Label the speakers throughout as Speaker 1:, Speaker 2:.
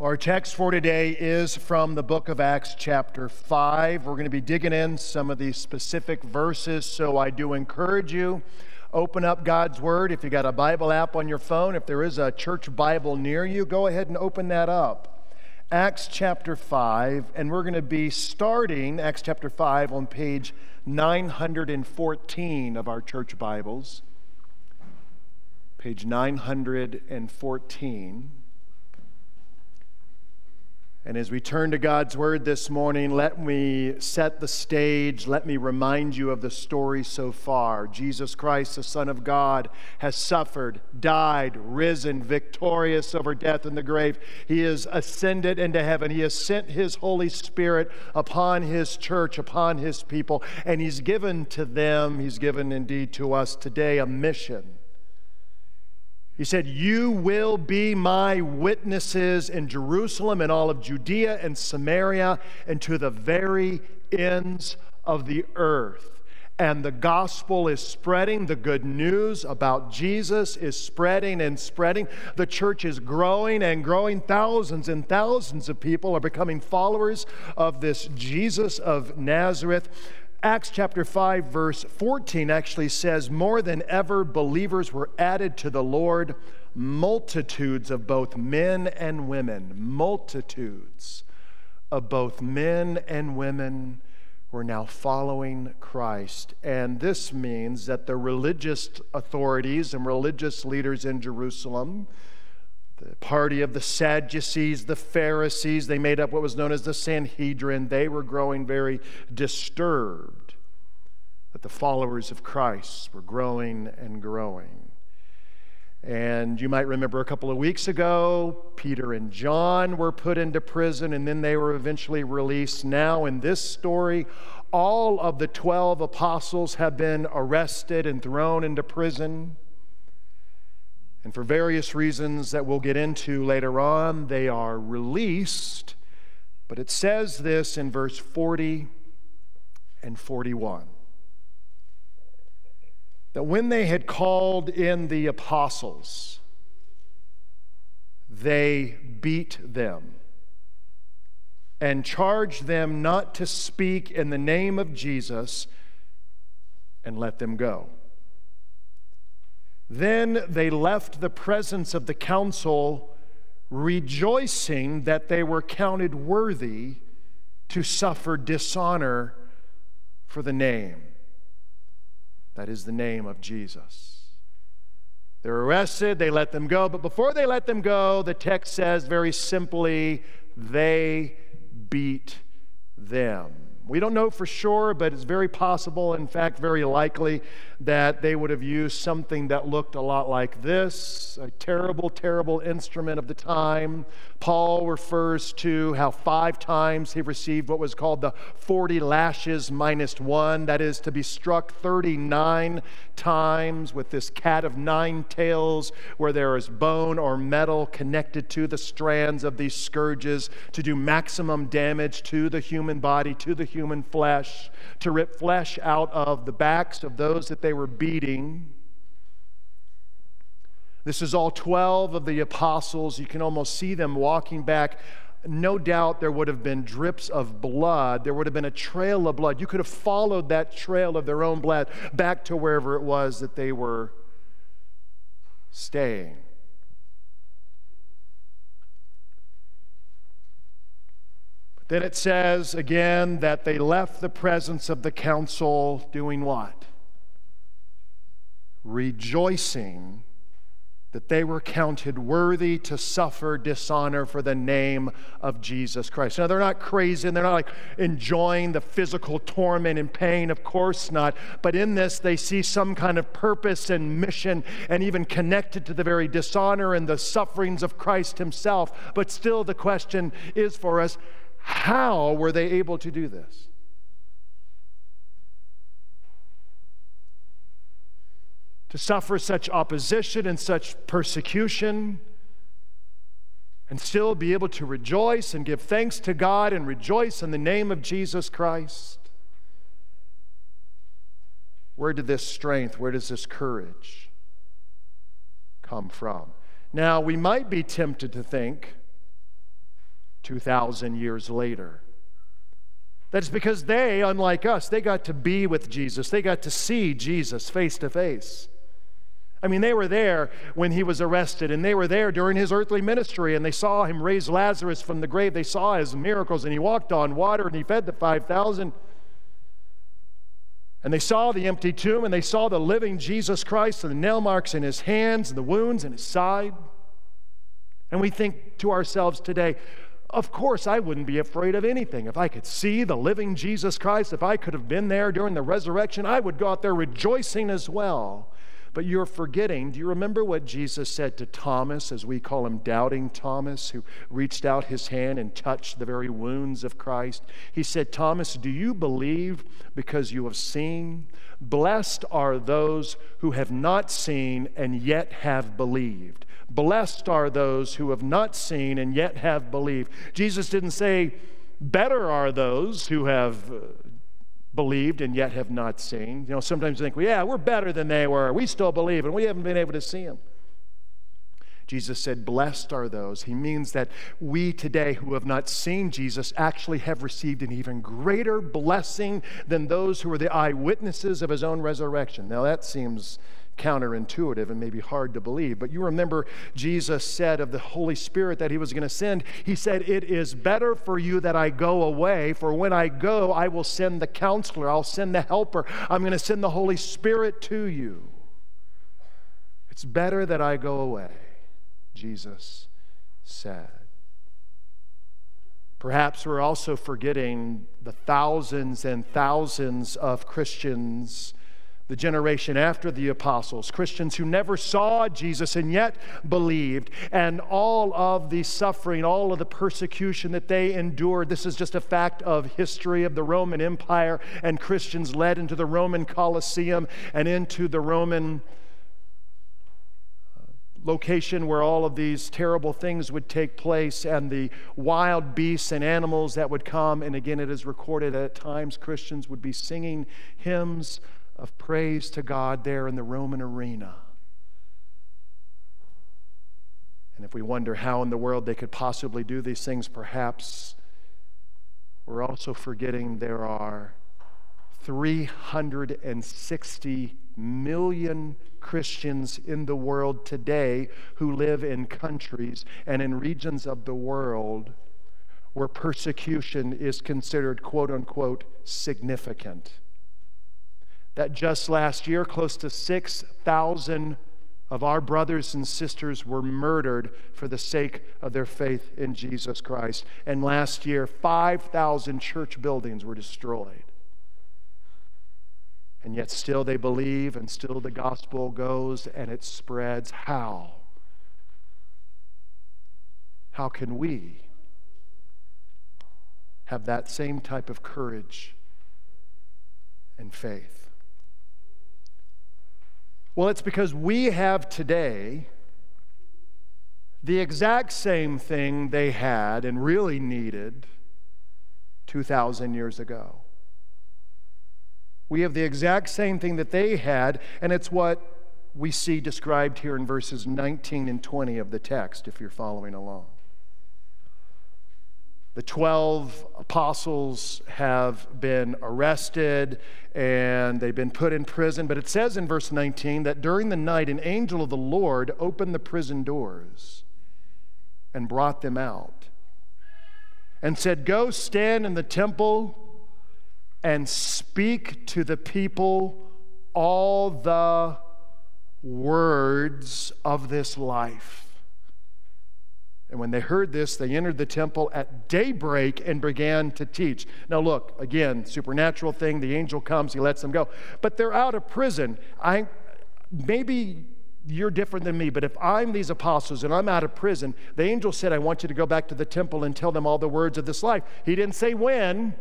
Speaker 1: Our text for today is from the book of Acts, chapter 5. We're going to be digging in some of these specific verses, so I do encourage you open up God's Word. If you got a Bible app on your phone, if there is a church Bible near you, go ahead and open that up. Acts chapter 5, and we're going to be starting Acts chapter 5 on page 914 of our church Bibles. Page 914. And as we turn to God's Word this morning, let me set the stage. Let me remind you of the story so far. Jesus Christ, the Son of God, has suffered, died, risen, victorious over death and the grave. He is ascended into heaven. He has sent His Holy Spirit upon His church, upon His people, and He's given to them, He's given indeed to us today a mission he said, You will be my witnesses in Jerusalem and all of Judea and Samaria and to the very ends of the earth. And the gospel is spreading. The good news about Jesus is spreading and spreading. The church is growing and growing. Thousands and thousands of people are becoming followers of this Jesus of Nazareth. Acts chapter 5, verse 14 actually says, More than ever, believers were added to the Lord, multitudes of both men and women. Multitudes of both men and women were now following Christ. And this means that the religious authorities and religious leaders in Jerusalem, the party of the Sadducees, the Pharisees, they made up what was known as the Sanhedrin. They were growing very disturbed that the followers of Christ were growing and growing. And you might remember a couple of weeks ago, Peter and John were put into prison and then they were eventually released. Now, in this story, all of the 12 apostles have been arrested and thrown into prison. And for various reasons that we'll get into later on, they are released. But it says this in verse 40 and 41 that when they had called in the apostles, they beat them and charged them not to speak in the name of Jesus and let them go. Then they left the presence of the council, rejoicing that they were counted worthy to suffer dishonor for the name. That is the name of Jesus. They're arrested, they let them go, but before they let them go, the text says very simply, they beat them. We don't know for sure, but it's very possible, in fact, very likely, that they would have used something that looked a lot like this a terrible, terrible instrument of the time. Paul refers to how five times he received what was called the 40 lashes minus one, that is, to be struck 39 times with this cat of nine tails, where there is bone or metal connected to the strands of these scourges to do maximum damage to the human body, to the human flesh, to rip flesh out of the backs of those that they were beating. This is all 12 of the apostles. You can almost see them walking back. No doubt there would have been drips of blood. There would have been a trail of blood. You could have followed that trail of their own blood back to wherever it was that they were staying. But Then it says again that they left the presence of the council doing what? Rejoicing that they were counted worthy to suffer dishonor for the name of Jesus Christ. Now, they're not crazy and they're not like enjoying the physical torment and pain, of course not. But in this, they see some kind of purpose and mission and even connected to the very dishonor and the sufferings of Christ Himself. But still, the question is for us how were they able to do this? To suffer such opposition and such persecution and still be able to rejoice and give thanks to God and rejoice in the name of Jesus Christ? Where did this strength, where does this courage come from? Now, we might be tempted to think 2,000 years later. That's because they, unlike us, they got to be with Jesus. They got to see Jesus face to face. I mean, they were there when he was arrested, and they were there during his earthly ministry, and they saw him raise Lazarus from the grave. They saw his miracles, and he walked on water, and he fed the 5,000. And they saw the empty tomb, and they saw the living Jesus Christ, and the nail marks in his hands, and the wounds in his side. And we think to ourselves today, of course, I wouldn't be afraid of anything. If I could see the living Jesus Christ, if I could have been there during the resurrection, I would go out there rejoicing as well. But you're forgetting, do you remember what Jesus said to Thomas, as we call him doubting Thomas, who reached out his hand and touched the very wounds of Christ? He said, Thomas, do you believe because you have seen? Blessed are those who have not seen and yet have believed. Blessed are those who have not seen and yet have believed. Jesus didn't say, Better are those who have uh, believed and yet have not seen. You know, sometimes you think, well, yeah, we're better than they were. We still believe and we haven't been able to see them. Jesus said, Blessed are those. He means that we today who have not seen Jesus actually have received an even greater blessing than those who were the eyewitnesses of his own resurrection. Now, that seems counterintuitive and maybe hard to believe. But you remember Jesus said of the Holy Spirit that he was going to send, he said, It is better for you that I go away, for when I go, I will send the counselor, I'll send the helper, I'm going to send the Holy Spirit to you. It's better that I go away, Jesus said. Perhaps we're also forgetting the thousands and thousands of Christians the generation after the apostles, Christians who never saw Jesus and yet believed, and all of the suffering, all of the persecution that they endured. This is just a fact of history of the Roman Empire, and Christians led into the Roman Colosseum and into the Roman uh, location where all of these terrible things would take place and the wild beasts and animals that would come. And again, it is recorded that at times Christians would be singing hymns of praise to God there in the Roman arena. And if we wonder how in the world they could possibly do these things, perhaps we're also forgetting there are 360 million Christians in the world today who live in countries and in regions of the world where persecution is considered, quote unquote, significant that just last year, close to 6,000 of our brothers and sisters were murdered for the sake of their faith in Jesus Christ. And last year, 5,000 church buildings were destroyed. And yet, still they believe, and still the gospel goes and it spreads. How? How can we have that same type of courage and faith? Well, it's because we have today the exact same thing they had and really needed 2,000 years ago. We have the exact same thing that they had, and it's what we see described here in verses 19 and 20 of the text, if you're following along. The 12 apostles have been arrested and they've been put in prison. But it says in verse 19 that during the night, an angel of the Lord opened the prison doors and brought them out and said, Go stand in the temple and speak to the people all the words of this life. And when they heard this, they entered the temple at daybreak and began to teach. Now, look, again, supernatural thing. The angel comes, he lets them go. But they're out of prison. I, maybe you're different than me, but if I'm these apostles and I'm out of prison, the angel said, I want you to go back to the temple and tell them all the words of this life. He didn't say when,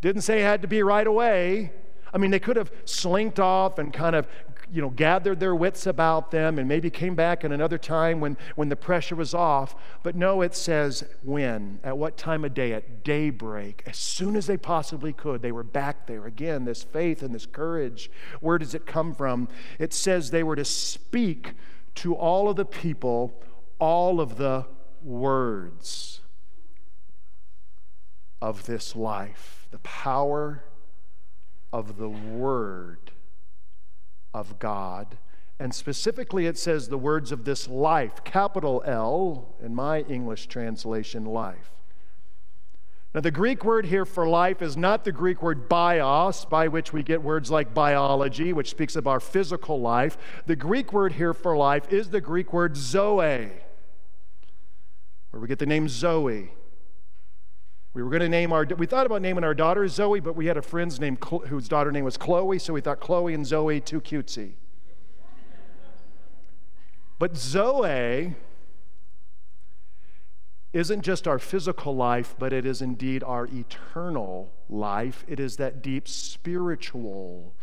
Speaker 1: didn't say it had to be right away. I mean, they could have slinked off and kind of you know, gathered their wits about them and maybe came back in another time when, when the pressure was off. But no, it says when, at what time of day? At daybreak. As soon as they possibly could, they were back there. Again, this faith and this courage. Where does it come from? It says they were to speak to all of the people all of the words of this life, the power of the Word of God. And specifically, it says the words of this life, capital L in my English translation, life. Now, the Greek word here for life is not the Greek word bios, by which we get words like biology, which speaks of our physical life. The Greek word here for life is the Greek word zoe, where we get the name Zoe. We were going to name our, we thought about naming our daughter Zoe, but we had a friend's name whose daughter name was Chloe, so we thought Chloe and Zoe too cutesy. But Zoe isn't just our physical life, but it is indeed our eternal life. It is that deep spiritual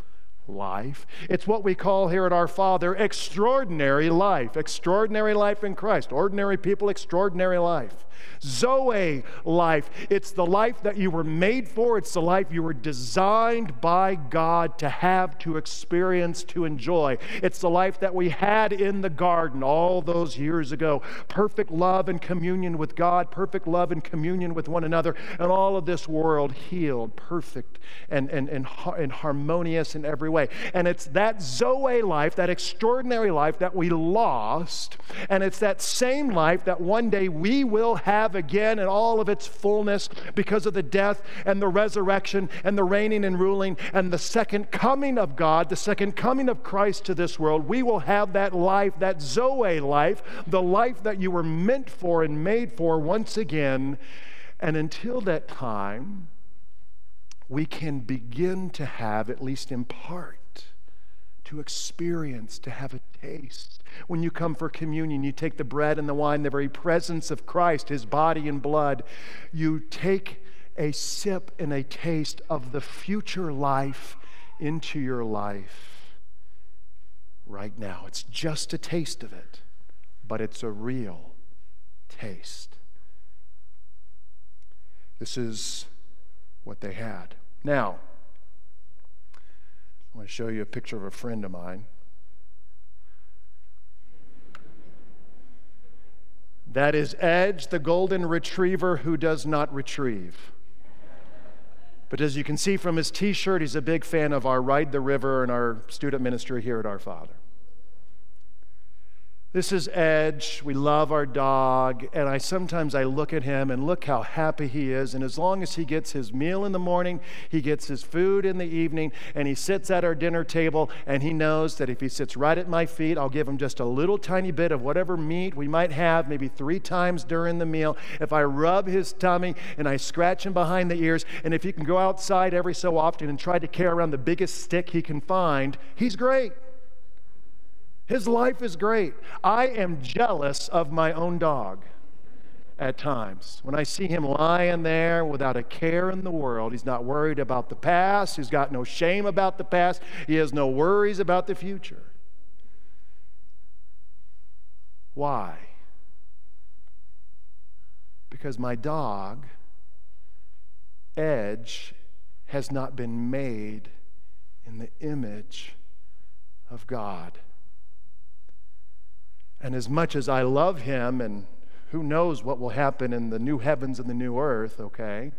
Speaker 1: life. It's what we call here at Our Father extraordinary life. Extraordinary life in Christ. Ordinary people, extraordinary life. Zoe life. It's the life that you were made for, it's the life you were designed by God to have, to experience, to enjoy. It's the life that we had in the garden all those years ago. Perfect love and communion with God, perfect love and communion with one another, and all of this world healed, perfect, and, and, and, and harmonious in every way. And it's that Zoe life, that extraordinary life that we lost, and it's that same life that one day we will have again in all of its fullness because of the death and the resurrection and the reigning and ruling and the second coming of God, the second coming of Christ to this world. We will have that life, that Zoe life, the life that you were meant for and made for once again. And until that time, we can begin to have, at least in part, to experience, to have a taste. When you come for communion, you take the bread and the wine, the very presence of Christ, his body and blood. You take a sip and a taste of the future life into your life right now. It's just a taste of it, but it's a real taste. This is what they had. Now, I want to show you a picture of a friend of mine. That is Edge, the golden retriever who does not retrieve. But as you can see from his t shirt, he's a big fan of our Ride the River and our student ministry here at Our Father. This is Edge. We love our dog, and I sometimes I look at him and look how happy he is. And as long as he gets his meal in the morning, he gets his food in the evening, and he sits at our dinner table, and he knows that if he sits right at my feet, I'll give him just a little tiny bit of whatever meat we might have, maybe three times during the meal. If I rub his tummy and I scratch him behind the ears, and if he can go outside every so often and try to carry around the biggest stick he can find, he's great. His life is great. I am jealous of my own dog at times. When I see him lying there without a care in the world, he's not worried about the past, he's got no shame about the past, he has no worries about the future. Why? Because my dog, Edge, has not been made in the image of God. And as much as I love him, and who knows what will happen in the new heavens and the new earth, okay?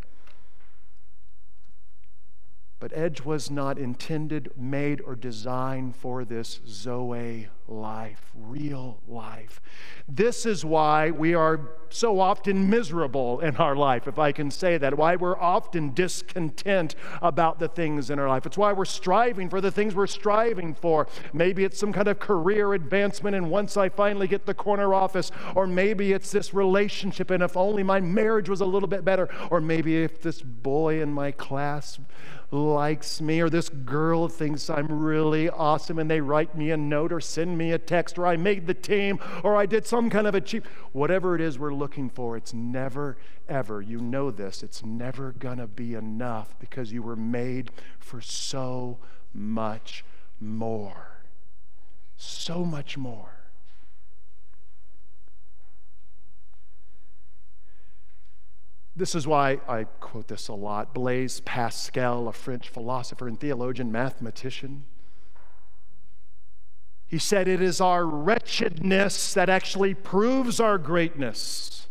Speaker 1: But Edge was not intended, made, or designed for this Zoe life, real life. This is why we are so often miserable in our life, if I can say that. Why we're often discontent about the things in our life. It's why we're striving for the things we're striving for. Maybe it's some kind of career advancement, and once I finally get the corner office, or maybe it's this relationship, and if only my marriage was a little bit better, or maybe if this boy in my class likes me, or this girl thinks I'm really awesome and they write me a note or send me a text, or I made the team, or I did some kind of achievement. Whatever it is we're looking for, it's never, ever, you know this, it's never gonna be enough because you were made for so much more. So much more. This is why I quote this a lot. Blaise Pascal, a French philosopher and theologian, mathematician, he said, It is our wretchedness that actually proves our greatness.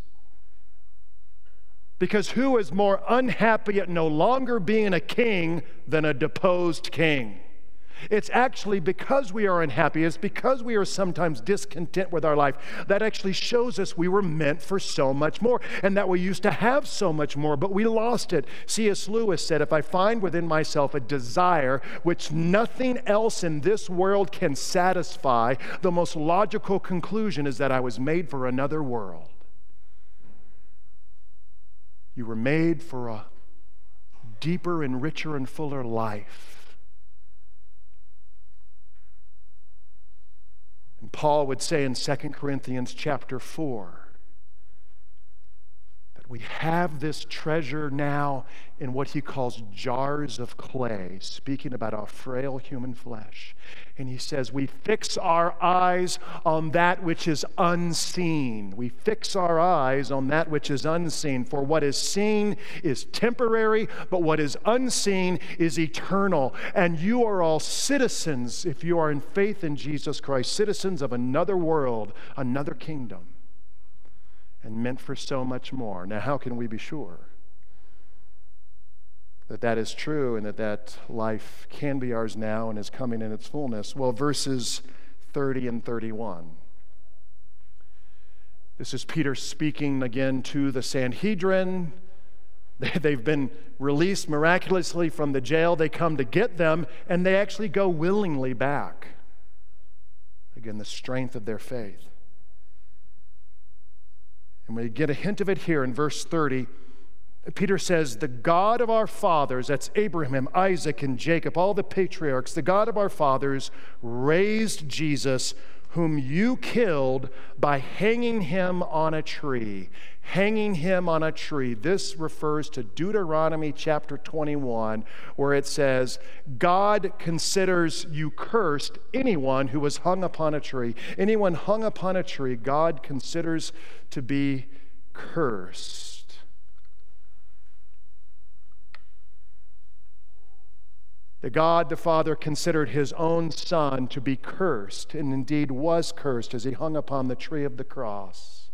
Speaker 1: Because who is more unhappy at no longer being a king than a deposed king? It's actually because we are unhappy, it's because we are sometimes discontent with our life that actually shows us we were meant for so much more and that we used to have so much more, but we lost it. C.S. Lewis said, If I find within myself a desire which nothing else in this world can satisfy, the most logical conclusion is that I was made for another world. You were made for a deeper and richer and fuller life. And Paul would say in 2 Corinthians chapter 4 we have this treasure now in what he calls jars of clay, speaking about our frail human flesh. And he says, We fix our eyes on that which is unseen. We fix our eyes on that which is unseen. For what is seen is temporary, but what is unseen is eternal. And you are all citizens, if you are in faith in Jesus Christ, citizens of another world, another kingdom and meant for so much more. Now, how can we be sure that that is true and that that life can be ours now and is coming in its fullness? Well, verses 30 and 31. This is Peter speaking again to the Sanhedrin. They've been released miraculously from the jail. They come to get them, and they actually go willingly back. Again, the strength of their faith. And we get a hint of it here in verse 30. Peter says, The God of our fathers, that's Abraham, Isaac, and Jacob, all the patriarchs, the God of our fathers raised Jesus whom you killed by hanging him on a tree. Hanging him on a tree. This refers to Deuteronomy chapter 21, where it says, God considers you cursed anyone who was hung upon a tree. Anyone hung upon a tree, God considers to be cursed. The God the Father considered his own Son to be cursed, and indeed was cursed as he hung upon the tree of the cross,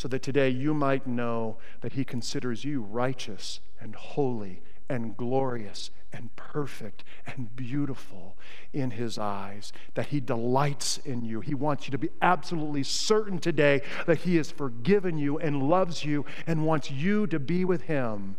Speaker 1: so that today you might know that he considers you righteous and holy and glorious and perfect and beautiful in his eyes, that he delights in you. He wants you to be absolutely certain today that he has forgiven you and loves you and wants you to be with him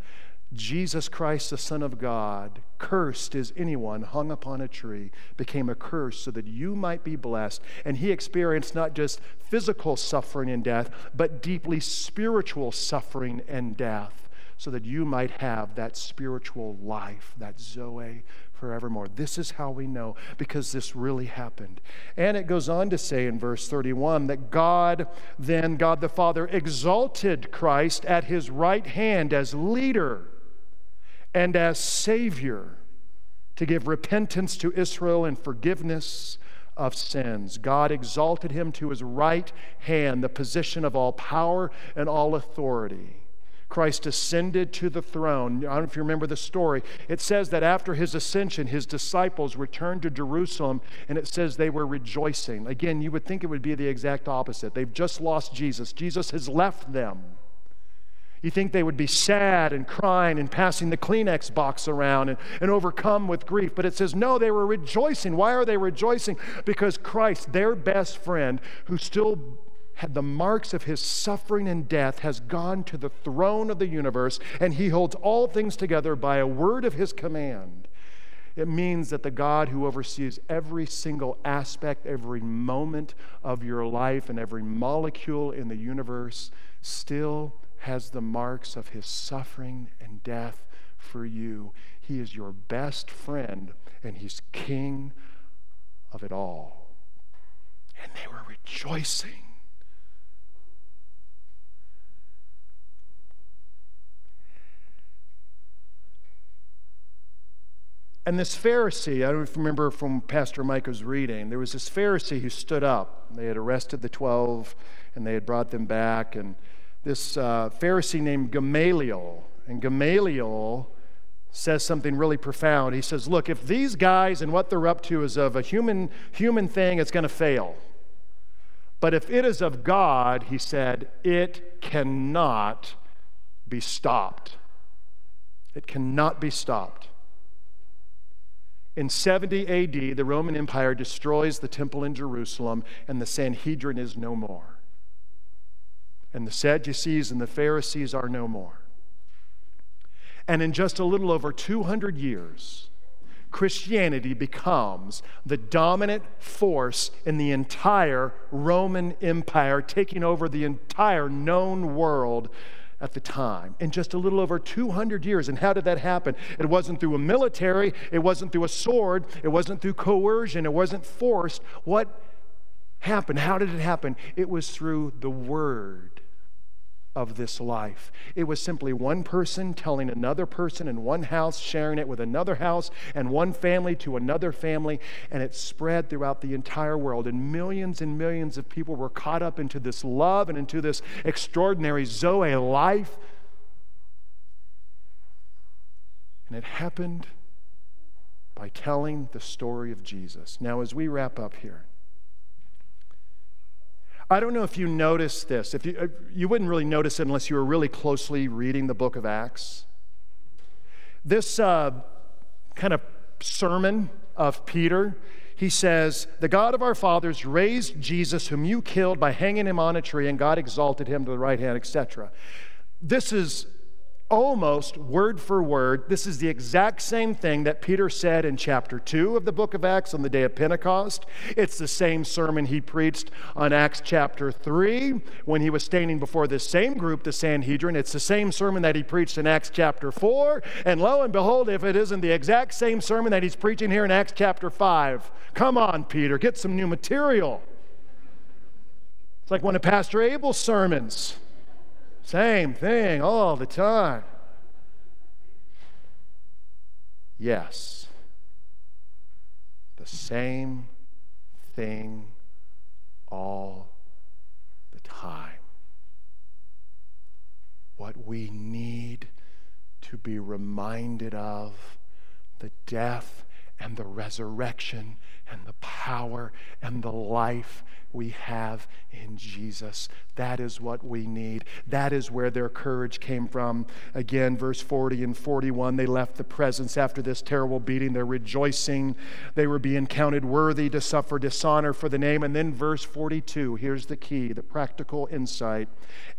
Speaker 1: Jesus Christ, the Son of God, cursed is anyone hung upon a tree, became a curse so that you might be blessed. And he experienced not just physical suffering and death, but deeply spiritual suffering and death, so that you might have that spiritual life, that Zoe forevermore. This is how we know because this really happened. And it goes on to say in verse 31 that God, then, God the Father, exalted Christ at his right hand as leader and as Savior to give repentance to Israel and forgiveness of sins. God exalted him to his right hand, the position of all power and all authority. Christ ascended to the throne. I don't know if you remember the story. It says that after his ascension, his disciples returned to Jerusalem, and it says they were rejoicing. Again, you would think it would be the exact opposite. They've just lost Jesus, Jesus has left them. You think they would be sad and crying and passing the Kleenex box around and, and overcome with grief. But it says, no, they were rejoicing. Why are they rejoicing? Because Christ, their best friend, who still had the marks of his suffering and death, has gone to the throne of the universe, and he holds all things together by a word of his command. It means that the God who oversees every single aspect, every moment of your life, and every molecule in the universe still has the marks of his suffering and death for you. He is your best friend, and he's king of it all. And they were rejoicing. And this Pharisee, I don't remember from Pastor Micah's reading, there was this Pharisee who stood up. They had arrested the 12 and they had brought them back. And this uh, Pharisee named Gamaliel. And Gamaliel says something really profound. He says, Look, if these guys and what they're up to is of a human, human thing, it's going to fail. But if it is of God, he said, it cannot be stopped. It cannot be stopped. In 70 AD, the Roman Empire destroys the temple in Jerusalem, and the Sanhedrin is no more. And the Sadducees and the Pharisees are no more. And in just a little over 200 years, Christianity becomes the dominant force in the entire Roman Empire, taking over the entire known world at the time in just a little over 200 years. And how did that happen? It wasn't through a military, it wasn't through a sword, it wasn't through coercion, it wasn't forced. What happened? How did it happen? It was through the word of this life. It was simply one person telling another person in one house, sharing it with another house, and one family to another family, and it spread throughout the entire world. And millions and millions of people were caught up into this love and into this extraordinary Zoe life. And it happened by telling the story of Jesus. Now, as we wrap up here, I don't know if you noticed this. If you, uh, you wouldn't really notice it unless you were really closely reading the book of Acts. This uh, kind of sermon of Peter, he says, The God of our fathers raised Jesus, whom you killed by hanging him on a tree, and God exalted him to the right hand, etc. This is almost word for word, this is the exact same thing that Peter said in chapter 2 of the book of Acts on the day of Pentecost. It's the same sermon he preached on Acts chapter 3 when he was standing before this same group, the Sanhedrin. It's the same sermon that he preached in Acts chapter 4. And lo and behold, if it isn't the exact same sermon that he's preaching here in Acts chapter 5, come on, Peter, get some new material. It's like one of Pastor Abel's sermons. Same thing all the time. Yes, the same thing all the time. What we need to be reminded of the death and the resurrection and the power and the life we have in Jesus. That is what we need. That is where their courage came from. Again, verse 40 and 41, they left the presence after this terrible beating. They're rejoicing. They were being counted worthy to suffer dishonor for the name. And then verse 42, here's the key, the practical insight.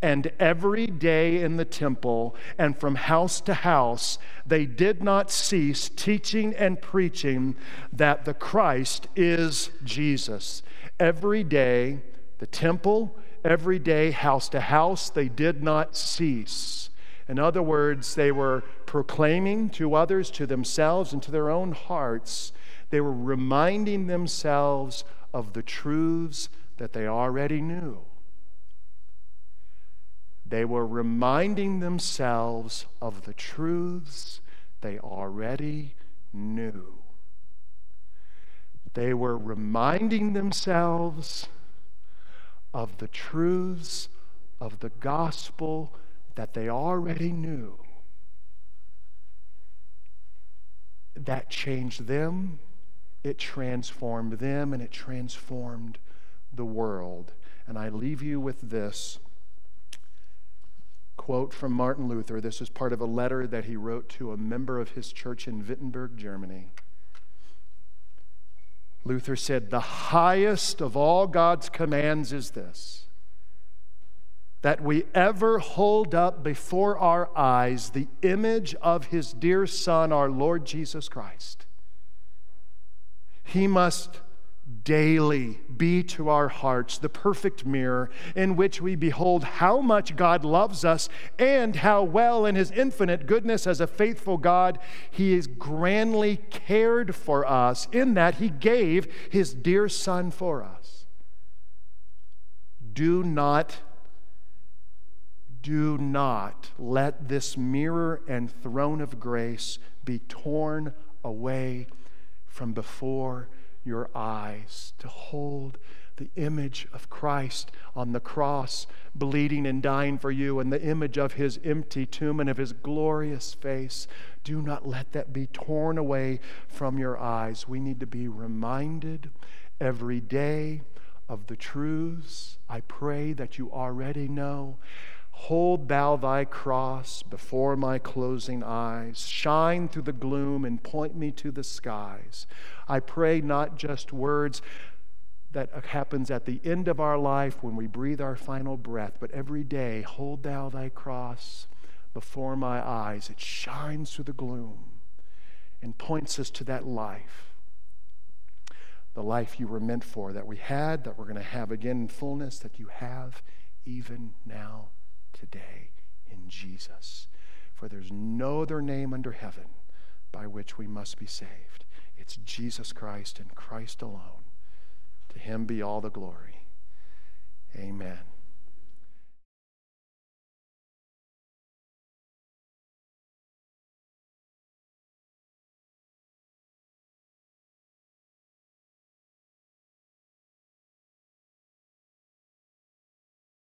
Speaker 1: And every day in the temple and from house to house, they did not cease teaching and preaching that the Christ is Jesus every day, the temple, every day, house to house, they did not cease. In other words, they were proclaiming to others, to themselves, and to their own hearts, they were reminding themselves of the truths that they already knew. They were reminding themselves of the truths they already knew. They were reminding themselves of the truths of the gospel that they already knew. That changed them, it transformed them, and it transformed the world. And I leave you with this quote from Martin Luther. This is part of a letter that he wrote to a member of his church in Wittenberg, Germany. Luther said, The highest of all God's commands is this that we ever hold up before our eyes the image of his dear Son, our Lord Jesus Christ. He must daily be to our hearts the perfect mirror in which we behold how much God loves us and how well, in His infinite goodness as a faithful God, He is grandly cared for us, in that He gave His dear Son for us. Do not, do not let this mirror and throne of grace be torn away from before your eyes to hold the image of Christ on the cross, bleeding and dying for you, and the image of his empty tomb and of his glorious face. Do not let that be torn away from your eyes. We need to be reminded every day of the truths I pray that you already know. Hold thou thy cross before my closing eyes. Shine through the gloom and point me to the skies. I pray not just words that happens at the end of our life when we breathe our final breath, but every day, hold thou thy cross before my eyes. It shines through the gloom and points us to that life the life you were meant for, that we had, that we're going to have again in fullness, that you have even now, today, in Jesus. For there's no other name under heaven by which we must be saved. It's Jesus Christ and Christ alone. To him be all the glory. Amen.